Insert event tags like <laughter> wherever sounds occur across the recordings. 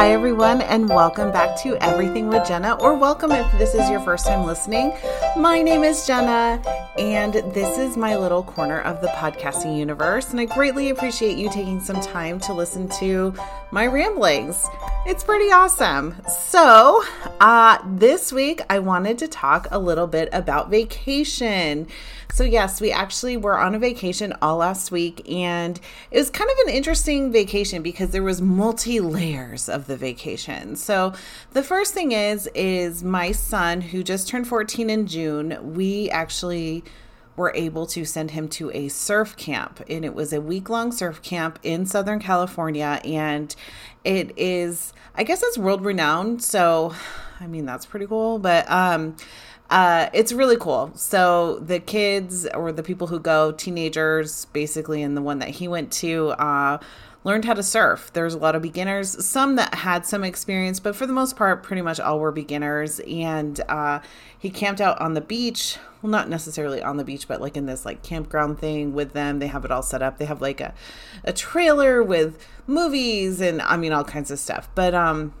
Hi, everyone, and welcome back to Everything with Jenna, or welcome if this is your first time listening. My name is Jenna, and this is my little corner of the podcasting universe. And I greatly appreciate you taking some time to listen to my ramblings. It's pretty awesome. So, uh, this week I wanted to talk a little bit about vacation. So, yes, we actually were on a vacation all last week, and it was kind of an interesting vacation because there was multi layers of the vacation. So, the first thing is is my son who just turned 14 in June, we actually were able to send him to a surf camp and it was a week long surf camp in southern california and it is i guess it's world renowned so i mean that's pretty cool but um uh, it's really cool. So the kids or the people who go, teenagers, basically, and the one that he went to, uh, learned how to surf. There's a lot of beginners, some that had some experience, but for the most part, pretty much all were beginners. And uh, he camped out on the beach. Well, not necessarily on the beach, but like in this like campground thing with them. They have it all set up. They have like a, a trailer with movies and I mean all kinds of stuff. But um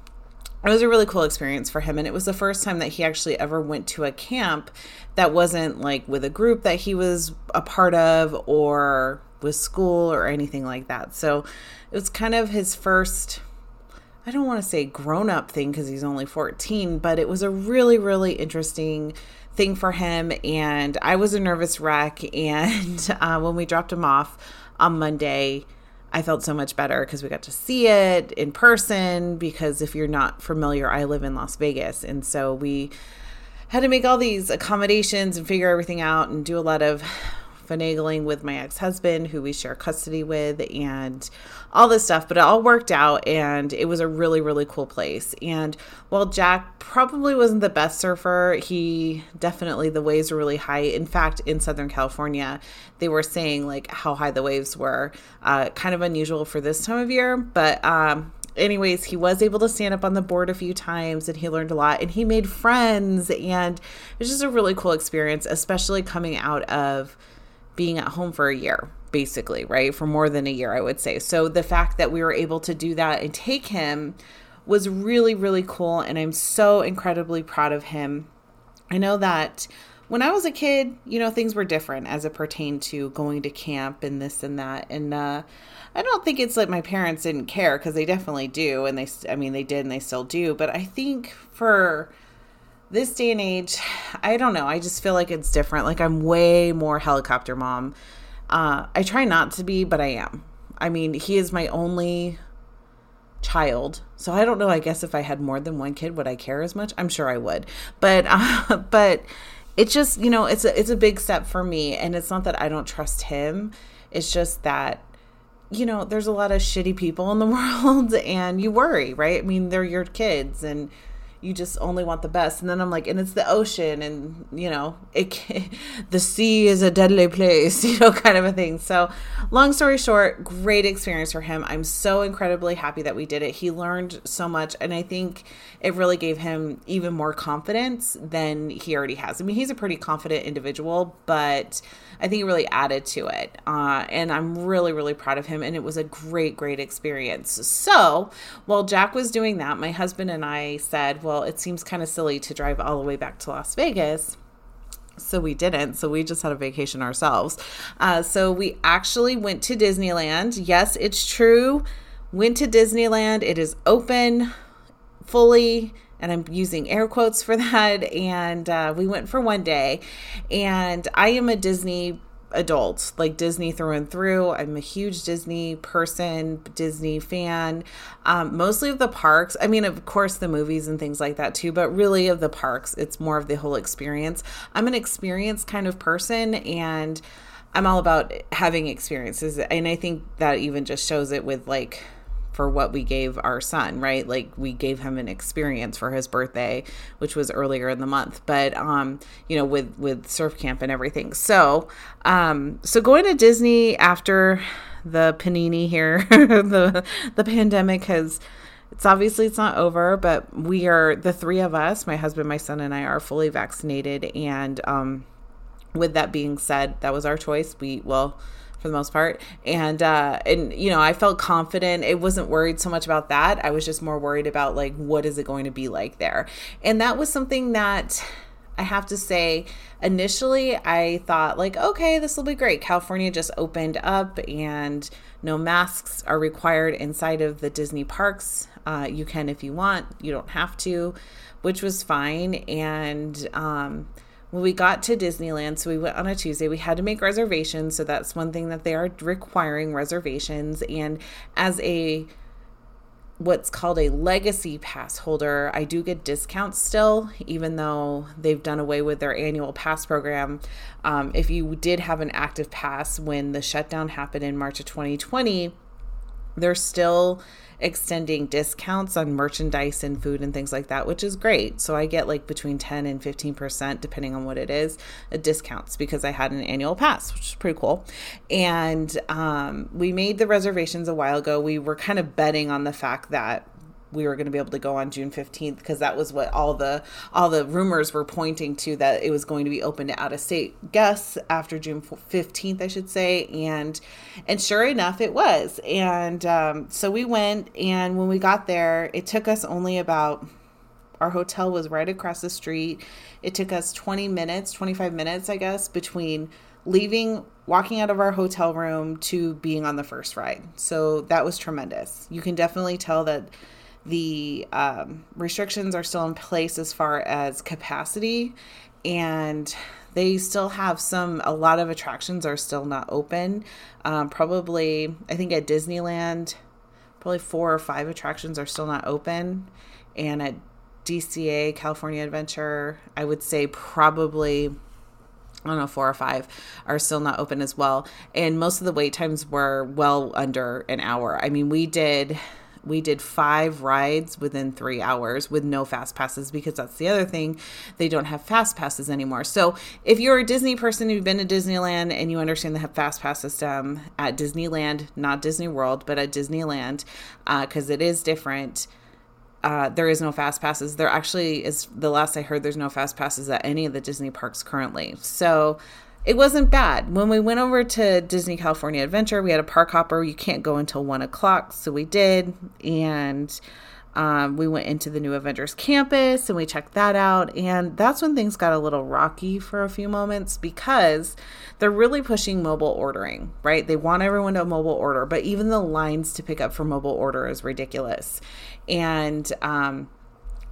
it was a really cool experience for him and it was the first time that he actually ever went to a camp that wasn't like with a group that he was a part of or with school or anything like that. So it was kind of his first i don't want to say grown up thing because he's only 14 but it was a really really interesting thing for him and i was a nervous wreck <laughs> and uh, when we dropped him off on monday I felt so much better because we got to see it in person. Because if you're not familiar, I live in Las Vegas. And so we had to make all these accommodations and figure everything out and do a lot of finagling with my ex husband, who we share custody with, and all this stuff. But it all worked out, and it was a really, really cool place. And while Jack probably wasn't the best surfer, he definitely, the waves were really high. In fact, in Southern California, they were saying like how high the waves were, uh, kind of unusual for this time of year. But, um, anyways, he was able to stand up on the board a few times and he learned a lot and he made friends and it was just a really cool experience, especially coming out of being at home for a year, basically, right? For more than a year, I would say. So the fact that we were able to do that and take him was really, really cool. And I'm so incredibly proud of him. I know that when I was a kid, you know, things were different as it pertained to going to camp and this and that. And uh, I don't think it's like my parents didn't care because they definitely do. And they, I mean, they did and they still do. But I think for this day and age, I don't know. I just feel like it's different. Like I'm way more helicopter mom. Uh, I try not to be, but I am. I mean, he is my only child, so I don't know. I guess if I had more than one kid, would I care as much? I'm sure I would. But uh, <laughs> but it's just you know it's a it's a big step for me, and it's not that I don't trust him. It's just that you know there's a lot of shitty people in the <laughs> world, and you worry, right? I mean, they're your kids, and you just only want the best. And then I'm like, and it's the ocean, and you know, it <laughs> the sea is a deadly place, <laughs> you know, kind of a thing. So, long story short, great experience for him. I'm so incredibly happy that we did it. He learned so much, and I think it really gave him even more confidence than he already has. I mean, he's a pretty confident individual, but I think it really added to it. Uh, and I'm really, really proud of him. And it was a great, great experience. So while Jack was doing that, my husband and I said, well, it seems kind of silly to drive all the way back to Las Vegas. So we didn't. So we just had a vacation ourselves. Uh, so we actually went to Disneyland. Yes, it's true. Went to Disneyland. It is open fully and I'm using air quotes for <laughs> that. And uh, we went for one day, and I am a Disney adult, like Disney through and through. I'm a huge Disney person, Disney fan. Um, mostly of the parks. I mean, of course, the movies and things like that too, but really of the parks, it's more of the whole experience. I'm an experience kind of person, and I'm all about having experiences. And I think that even just shows it with like for what we gave our son, right? Like we gave him an experience for his birthday, which was earlier in the month, but um, you know, with with surf camp and everything. So, um, so going to Disney after the panini here, <laughs> the the pandemic has it's obviously it's not over, but we are the three of us, my husband, my son, and I are fully vaccinated. And um, with that being said, that was our choice. We well, for the most part. And uh and you know, I felt confident. It wasn't worried so much about that. I was just more worried about like what is it going to be like there. And that was something that I have to say initially I thought like okay, this will be great. California just opened up and no masks are required inside of the Disney parks. Uh, you can if you want, you don't have to, which was fine. And um, when we got to Disneyland, so we went on a Tuesday, we had to make reservations. So that's one thing that they are requiring reservations. And as a what's called a legacy pass holder, I do get discounts still, even though they've done away with their annual pass program. Um, if you did have an active pass when the shutdown happened in March of 2020, they're still extending discounts on merchandise and food and things like that, which is great. So I get like between 10 and 15%, depending on what it is, discounts because I had an annual pass, which is pretty cool. And um, we made the reservations a while ago. We were kind of betting on the fact that we were going to be able to go on June 15th because that was what all the all the rumors were pointing to that it was going to be open to out of state guests after June 15th I should say and and sure enough it was. And um, so we went and when we got there it took us only about our hotel was right across the street. It took us 20 minutes 25 minutes I guess between leaving walking out of our hotel room to being on the first ride. So that was tremendous. You can definitely tell that the um, restrictions are still in place as far as capacity and they still have some a lot of attractions are still not open um, probably i think at disneyland probably four or five attractions are still not open and at dca california adventure i would say probably I don't know, four or five are still not open as well. And most of the wait times were well under an hour. I mean, we did we did five rides within three hours with no fast passes because that's the other thing. They don't have fast passes anymore. So if you're a Disney person who's been to Disneyland and you understand the fast pass system at Disneyland, not Disney World, but at Disneyland, because uh, it is different. Uh, there is no fast passes. There actually is the last I heard. There's no fast passes at any of the Disney parks currently. So it wasn't bad. When we went over to Disney California Adventure, we had a park hopper. You can't go until one o'clock, so we did, and um, we went into the new Avengers campus and we checked that out. And that's when things got a little rocky for a few moments because they're really pushing mobile ordering, right? They want everyone to mobile order, but even the lines to pick up for mobile order is ridiculous. And um,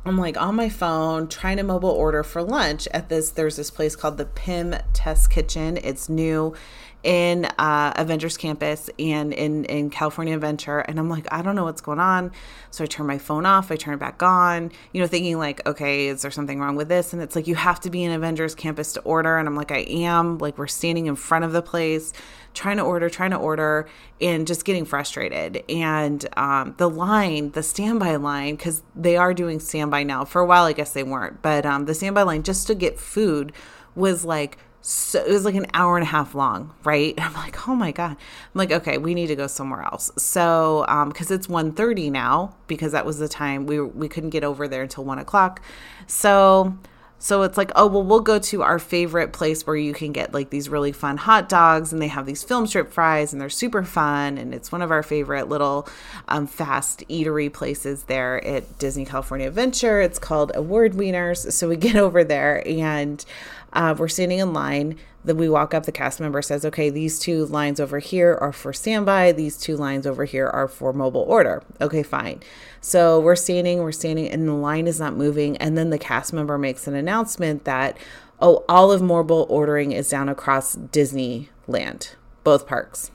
I'm like on my phone trying to mobile order for lunch at this. There's this place called the Pym Test Kitchen. It's new in uh, Avengers Campus and in in California Adventure, and I'm like, I don't know what's going on. So I turn my phone off. I turn it back on. You know, thinking like, okay, is there something wrong with this? And it's like you have to be in Avengers Campus to order, and I'm like, I am. Like we're standing in front of the place trying to order, trying to order, and just getting frustrated. And um, the line, the standby line, because they are doing standby now. For a while, I guess they weren't, but um, the standby line just to get food was like so it was like an hour and a half long right <laughs> i'm like oh my god i'm like okay we need to go somewhere else so um because it's 1.30 now because that was the time we we couldn't get over there until one o'clock so so it's like, oh, well, we'll go to our favorite place where you can get like these really fun hot dogs and they have these film strip fries and they're super fun. And it's one of our favorite little um, fast eatery places there at Disney California Adventure. It's called Award Wieners. So we get <laughs> over there and uh, we're standing in line. Then we walk up, the cast member says, okay, these two lines over here are for standby. These two lines over here are for mobile order. Okay, fine. So we're standing, we're standing, and the line is not moving. And then the cast member makes an announcement that, oh, all of mobile ordering is down across Disneyland, both parks.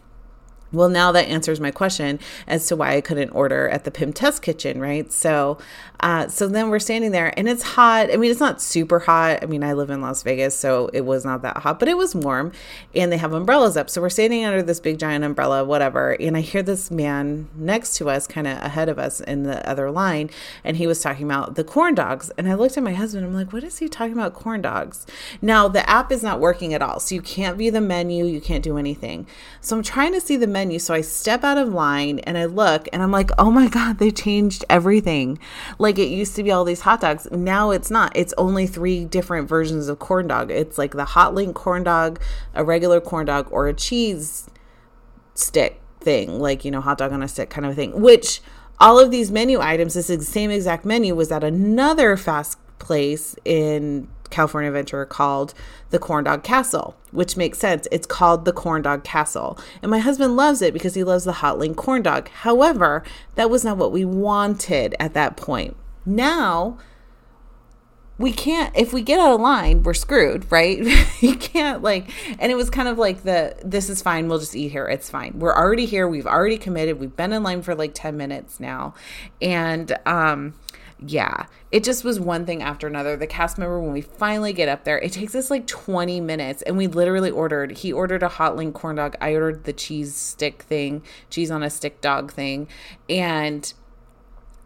Well, now that answers my question as to why I couldn't order at the Pym Test Kitchen, right? So, uh, so then we're standing there, and it's hot. I mean, it's not super hot. I mean, I live in Las Vegas, so it was not that hot, but it was warm, and they have umbrellas up. So we're standing under this big giant umbrella, whatever. And I hear this man next to us, kind of ahead of us in the other line, and he was talking about the corn dogs. And I looked at my husband. I'm like, what is he talking about? Corn dogs. Now the app is not working at all, so you can't view the menu. You can't do anything. So I'm trying to see the menu menu. So I step out of line and I look and I'm like, oh my God, they changed everything. Like it used to be all these hot dogs. Now it's not. It's only three different versions of corn dog. It's like the hot link corn dog, a regular corn dog, or a cheese stick thing, like, you know, hot dog on a stick kind of thing, which all of these menu items, this same exact menu was at another fast place in California Adventure called the Corn Dog Castle, which makes sense. It's called the Corn Dog Castle. And my husband loves it because he loves the hot link corn dog. However, that was not what we wanted at that point. Now, we can't if we get out of line we're screwed right <laughs> you can't like and it was kind of like the this is fine we'll just eat here it's fine we're already here we've already committed we've been in line for like 10 minutes now and um yeah, it just was one thing after another. The cast member, when we finally get up there, it takes us like 20 minutes, and we literally ordered. He ordered a hot link corn dog. I ordered the cheese stick thing, cheese on a stick dog thing, and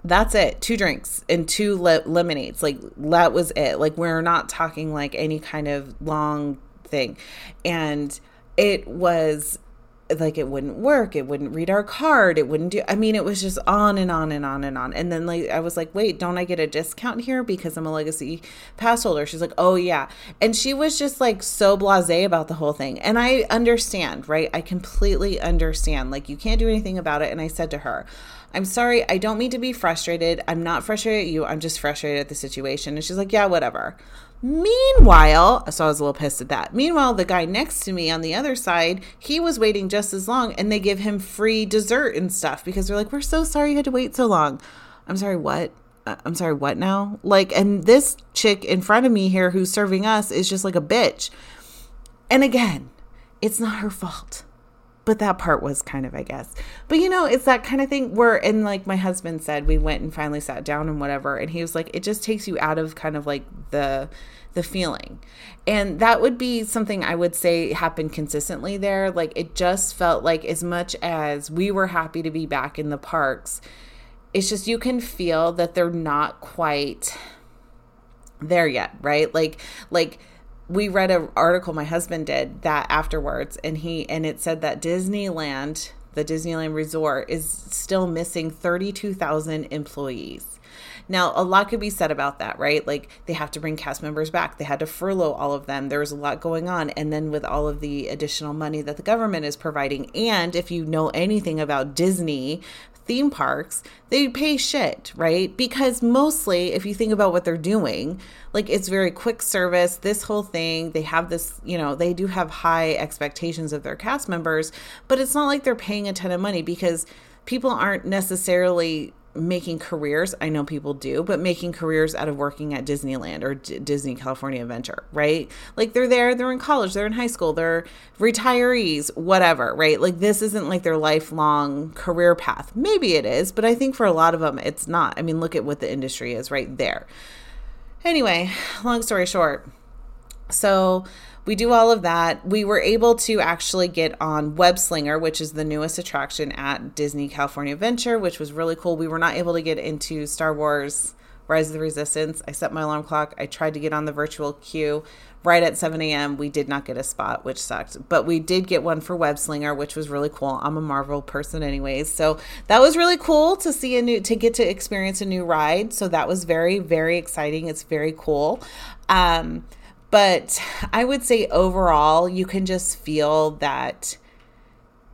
that's it. Two drinks and two le- lemonades. Like that was it. Like we're not talking like any kind of long thing, and it was like it wouldn't work it wouldn't read our card it wouldn't do i mean it was just on and on and on and on and then like i was like wait don't i get a discount here because i'm a legacy pass holder she's like oh yeah and she was just like so blasé about the whole thing and i understand right i completely understand like you can't do anything about it and i said to her I'm sorry, I don't mean to be frustrated. I'm not frustrated at you. I'm just frustrated at the situation. And she's like, Yeah, whatever. Meanwhile, so I was a little pissed at that. Meanwhile, the guy next to me on the other side, he was waiting just as long and they give him free dessert and stuff because they're like, We're so sorry you had to wait so long. I'm sorry, what? Uh, I'm sorry, what now? Like, and this chick in front of me here who's serving us is just like a bitch. And again, it's not her fault but that part was kind of, I guess. But you know, it's that kind of thing where, and like my husband said, we went and finally sat down and whatever, and he was like, it just takes you out of kind of like the the feeling. And that would be something I would say happened consistently there. Like it just felt like as much as we were happy to be back in the parks, it's just you can feel that they're not quite there yet, right? Like like we read an article my husband did that afterwards and he and it said that Disneyland the Disneyland resort is still missing 32,000 employees. Now, a lot could be said about that, right? Like they have to bring cast members back. They had to furlough all of them. There was a lot going on. And then with all of the additional money that the government is providing, and if you know anything about Disney, theme parks, they pay shit, right? Because mostly, if you think about what they're doing, like it's very quick service, this whole thing, they have this, you know, they do have high expectations of their cast members, but it's not like they're paying a ton of money because people aren't necessarily making careers. I know people do, but making careers out of working at Disneyland or D- Disney California Adventure, right? Like they're there, they're in college, they're in high school, they're retirees, whatever, right? Like this isn't like their lifelong career path. Maybe it is, but I think for a lot of them, it's not. I mean, look at what the industry is right there. Anyway, long story short. So, we do all of that. We were able to actually get on Web Slinger, which is the newest attraction at Disney California Adventure, which was really cool. We were not able to get into Star Wars Rise of the Resistance. I set my alarm clock. I tried to get on the virtual queue right at 7 a.m. We did not get a spot, which sucked. But we did get one for Web Slinger, which was really cool. I'm a Marvel person anyways. So that was really cool to see a new to get to experience a new ride. So that was very, very exciting. It's very cool. Um, but I would say overall, you can just feel that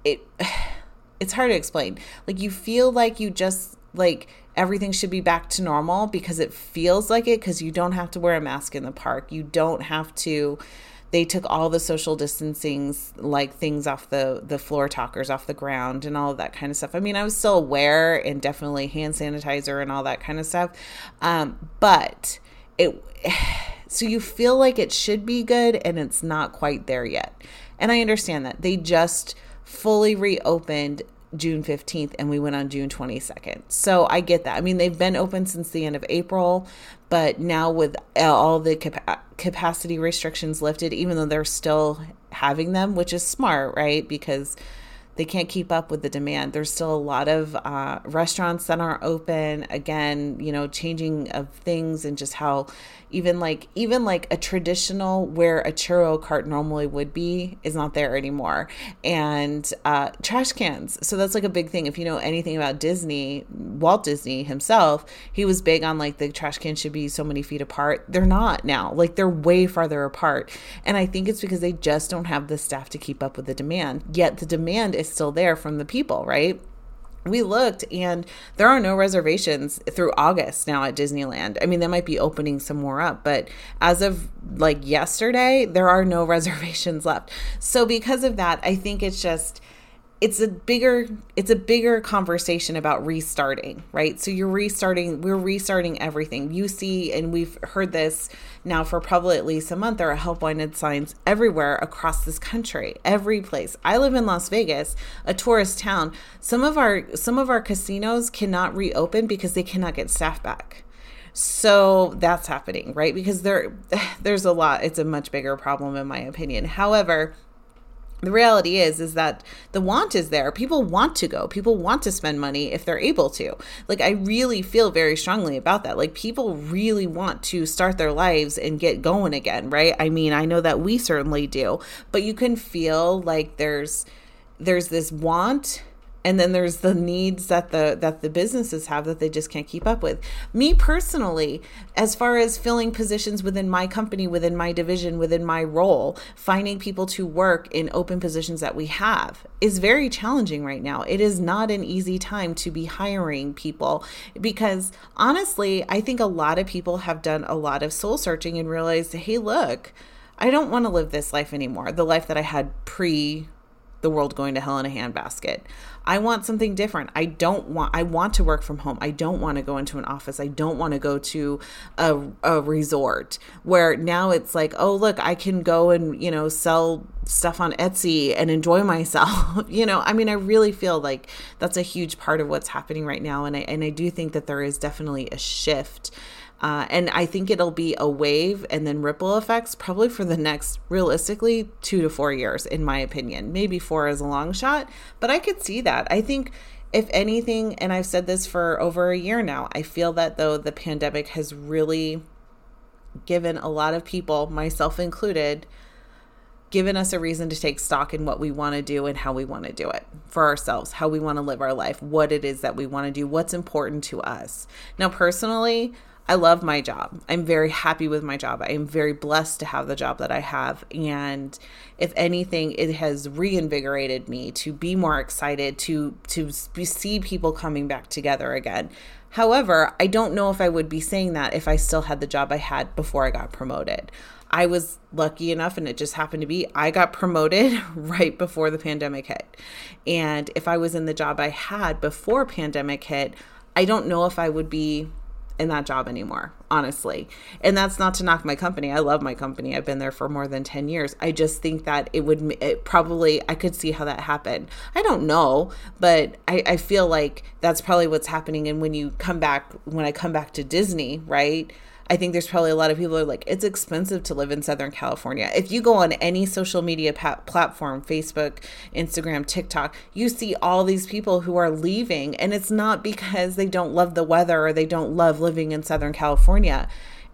it <sighs> it's hard to explain. Like you feel like you just like everything should be back to normal because it feels like it because you don't have to wear a mask in the park. You don't have to they took all the social distancing like things off the the floor talkers off the ground and all of that kind of stuff. I mean, I was still aware and definitely hand sanitizer and all that kind of stuff. Um, but it <sighs> so you feel like it should be good and it's not quite there yet. And I understand that. They just fully reopened June 15th and we went on June 22nd. So I get that. I mean, they've been open since the end of April, but now with all the cap- capacity restrictions lifted, even though they're still having them, which is smart, right? Because they can't keep up with the demand. There's still a lot of uh, restaurants that aren't open. Again, you know, changing of things and just how even like even like a traditional where a churro cart normally would be is not there anymore. And uh, trash cans. So that's like a big thing. If you know anything about disney walt disney himself he was big on like the trash cans should be so many feet apart. They're not now. Like they're way farther apart. And i think it's because they just don't have the staff to keep up with the demand. Yet the demand is still there from the people, right? We looked and there are no reservations through August now at Disneyland. I mean, they might be opening some more up, but as of like yesterday, there are no <laughs> reservations left. So because of that, I think it's just it's a bigger it's a bigger conversation about restarting right? So you're restarting we're restarting everything. You see and we've heard this now for probably at least a month there are help wanted signs everywhere across this country every place. I live in las vegas a tourist town. Some of our some of our casinos cannot reopen because they cannot get staff back. So that's happening right? Because there <sighs> there's a lot it's a much bigger problem in my opinion. However the reality is is that the want is there. People want to go. People want to spend money if they're able to. Like i really feel very strongly about that. Like people really want to start their lives and get going again right? I mean i know that we certainly do but you can feel like there's there's this want and then there's the needs that the that the businesses have that they just can't keep up with. Me personally as far as filling positions within my company within my division within my role finding people to work in open positions that we have is very challenging right now. It is not an easy time to be hiring people because honestly i think a lot of people have done a lot of soul searching and realized hey look I don't want to live this life anymore, the life that I had pre the world going to hell in a handbasket. I want something different. I don't want I want to work from home. I don't want to go into an office. I don't want to go to a, a resort where now it's like, oh look, I can go and, you know, sell stuff on Etsy and enjoy <laughs> myself. you know, I mean, I really feel like that's a huge part of what's happening right now. And I and I do think that there is definitely a shift uh, and I think it'll be a wave and then ripple effects probably for the next, realistically, two to four years, in my opinion. Maybe four is a long shot, but I could see that. I think, if anything, and I've said this for over a year now, I feel that though the pandemic has really given a lot of people, myself included, given us a reason to take stock in what we want to do and how we want to do it for ourselves, how we want to live our life, what it is that we want to do, what's important to us. Now, personally, I love my job. I'm very happy with my job. I am very blessed to have the job that I have. And if anything, it has reinvigorated me to be more excited to to see people coming back together again. However, I don't know if I would be saying that if I still had the job I had before I got promoted. I was lucky enough, and it just happened to be I got promoted <laughs> right before the pandemic hit. And if I was in the job I had before pandemic hit, I don't know if I would be in that job anymore, honestly. And that's not to knock my company. I love my company. I've been there for more than 10 years. I just think that it would it probably, I could see how that happened. I don't know, but I, I feel like that's probably what's happening. And when you come back, when I come back to Disney, right? I think there's probably a lot of people are like, it's expensive to live in Southern California. If you go on any social media pa- platform, Facebook, Instagram, TikTok, you see all these people who are leaving, and it's not because they don't love the weather or they don't love living in Southern California.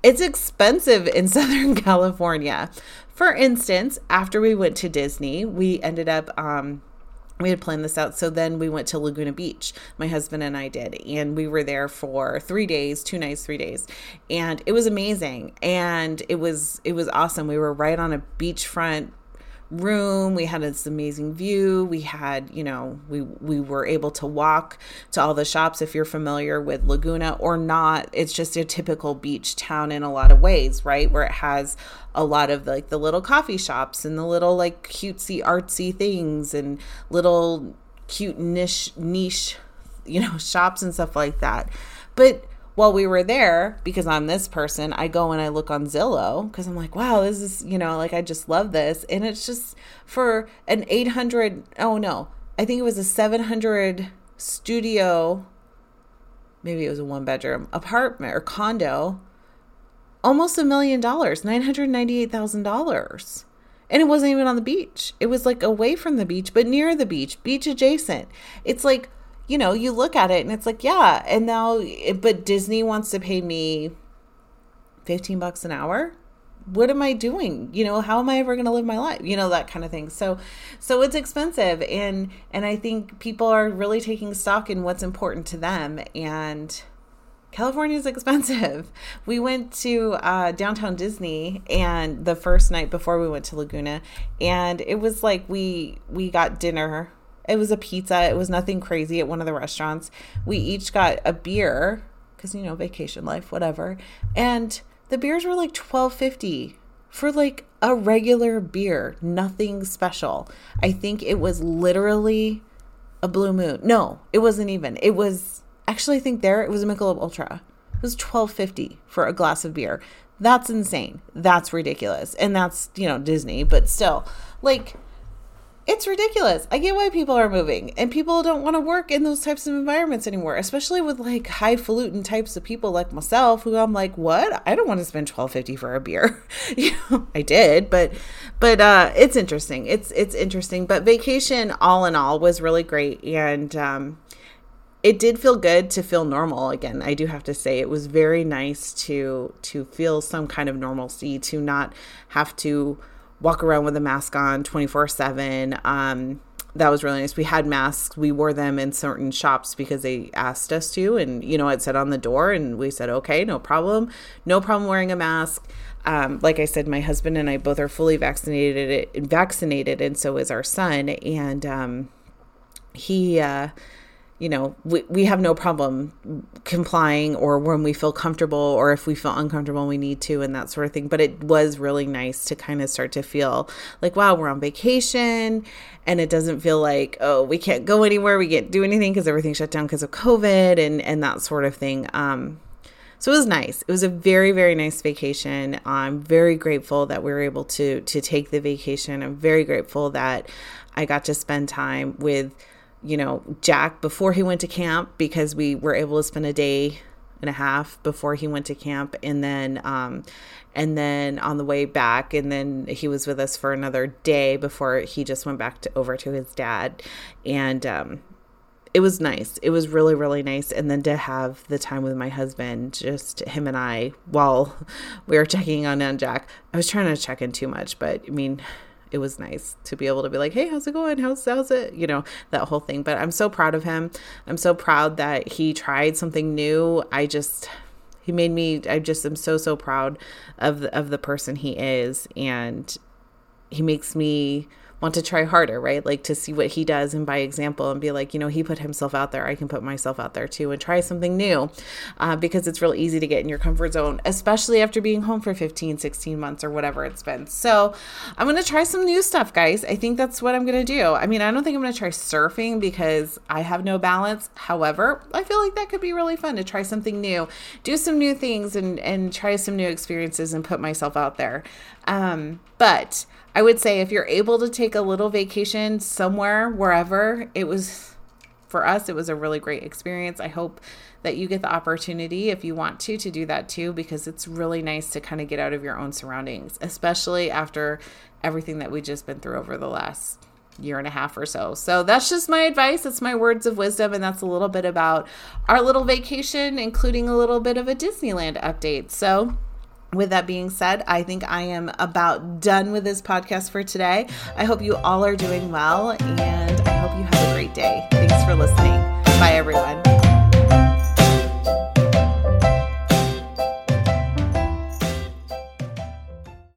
It's expensive in <laughs> Southern California. For instance, after we went to Disney, we ended up um, we had planned this out. So then we went to Laguna Beach, my husband and I did. And we were there for three days, two nights, three days. And it was amazing. And it was it was awesome. We were right on a beachfront room. We had this amazing view. We had, you know, we we were able to walk to all the shops if you're familiar with Laguna or not. It's just a typical beach town in a lot of ways, right? Where it has a lot of like the little coffee shops and the little like cutesy artsy things and little cute niche niche, you know, <laughs> shops and stuff like that. But while we were there, because I'm this person, I go and I look on Zillow because I'm like, wow, this is, you know, like I just love this. And it's just for an 800, oh no, I think it was a 700 studio, maybe it was a one bedroom apartment or condo, almost a million dollars, $998,000. And it wasn't even on the beach. It was like away from the beach, but near the beach, beach adjacent. It's like, you know, you look at it and it's like, yeah. And now, but Disney wants to pay me 15 bucks an hour. What am I doing? You know, how am I ever going to live my life? You know, that kind of thing. So, so it's expensive. And, and I think people are really taking stock in what's important to them. And, California is <laughs> expensive. We went to uh, downtown Disney and the first night before we went to Laguna, and it was like we we got dinner It was a pizza. It was nothing crazy at one of the restaurants. We each got a beer because you know vacation life, whatever. And the beers were like twelve fifty for like a regular beer, nothing special. I think it was literally a blue moon. No, it wasn't even. It was actually I think there it was a Michelob Ultra. It was twelve fifty for a glass of beer. That's insane. That's ridiculous. And that's, you know, Disney, but still, like it's ridiculous. I get why people are moving and people don't want to work in those types of environments anymore, especially with like highfalutin types of people like myself who I'm like, what? I don't want to spend 1250 for a beer. <laughs> you know, I did, but but uh it's interesting. It's it's interesting, but vacation all in all was really great and um it did feel good to feel normal again. I do have to say it was very nice to to feel some kind of normalcy, to not have to walk around with a mask on 24 7. Um, that was really nice. We had masks. We wore them in certain shops because they asked us to. And, you know, it said on the door, and we said, okay, no problem. No problem wearing a mask. Um, like I said, my husband and I both are fully vaccinated, vaccinated, and so is our son. And um, he, uh, you know, we, we have no problem complying or when we feel comfortable or if we feel uncomfortable, we need to and that sort of thing. But it was really nice to kind of start to feel like, wow, we're on vacation and it doesn't feel like, oh, we can't go anywhere, we can't do anything because everything's shut down because of COVID and, and that sort of thing. Um, so it was nice. It was a very, very nice vacation. I'm very grateful that we were able to to take the vacation. I'm very grateful that I got to spend time with you know, Jack before he went to camp because we were able to spend a day and a half before he went to camp and then um and then on the way back and then he was with us for another day before he just went back to over to his dad and um it was nice. It was really, really nice. And then to have the time with my husband, just him and I, while <laughs> we were checking on Jack. I was trying to check in too much, but I mean, it was nice to be able to be like, hey, how's it going? How's how's it? You know, that whole thing. But I'm so proud of him. I'm so proud that he tried something new. I just he made me I just am so so proud of the, of the person he is and he makes me want to try harder, right? Like to see what he does and by example and be like, you know, he put himself out there. I can put myself out there too and try something new uh, because it's real easy to get in your comfort zone, especially after being home for 15, 16 months or whatever it's been. So I'm going to try some new stuff, guys. I think that's what I'm going to do. I mean, I don't think I'm going to try surfing because I have no balance. However, I feel like that could be really fun to try something new, do some new things and, and try some new experiences and put myself out there. Um, but I would say if you're able to take a little vacation somewhere, wherever, it was for us, it was a really great experience. I hope that you get the opportunity if you want to to do that too because it's really nice to kind of get out of your own surroundings, especially after everything that we just been through over the last year and a half or so. So that's just my advice. It's my words of wisdom. And that's a little bit about our little vacation, including a little bit of a Disneyland update. So with that being said, I think I am about done with this podcast for today. I hope you all are doing well and I hope you have a great day. Thanks for listening. Bye, everyone.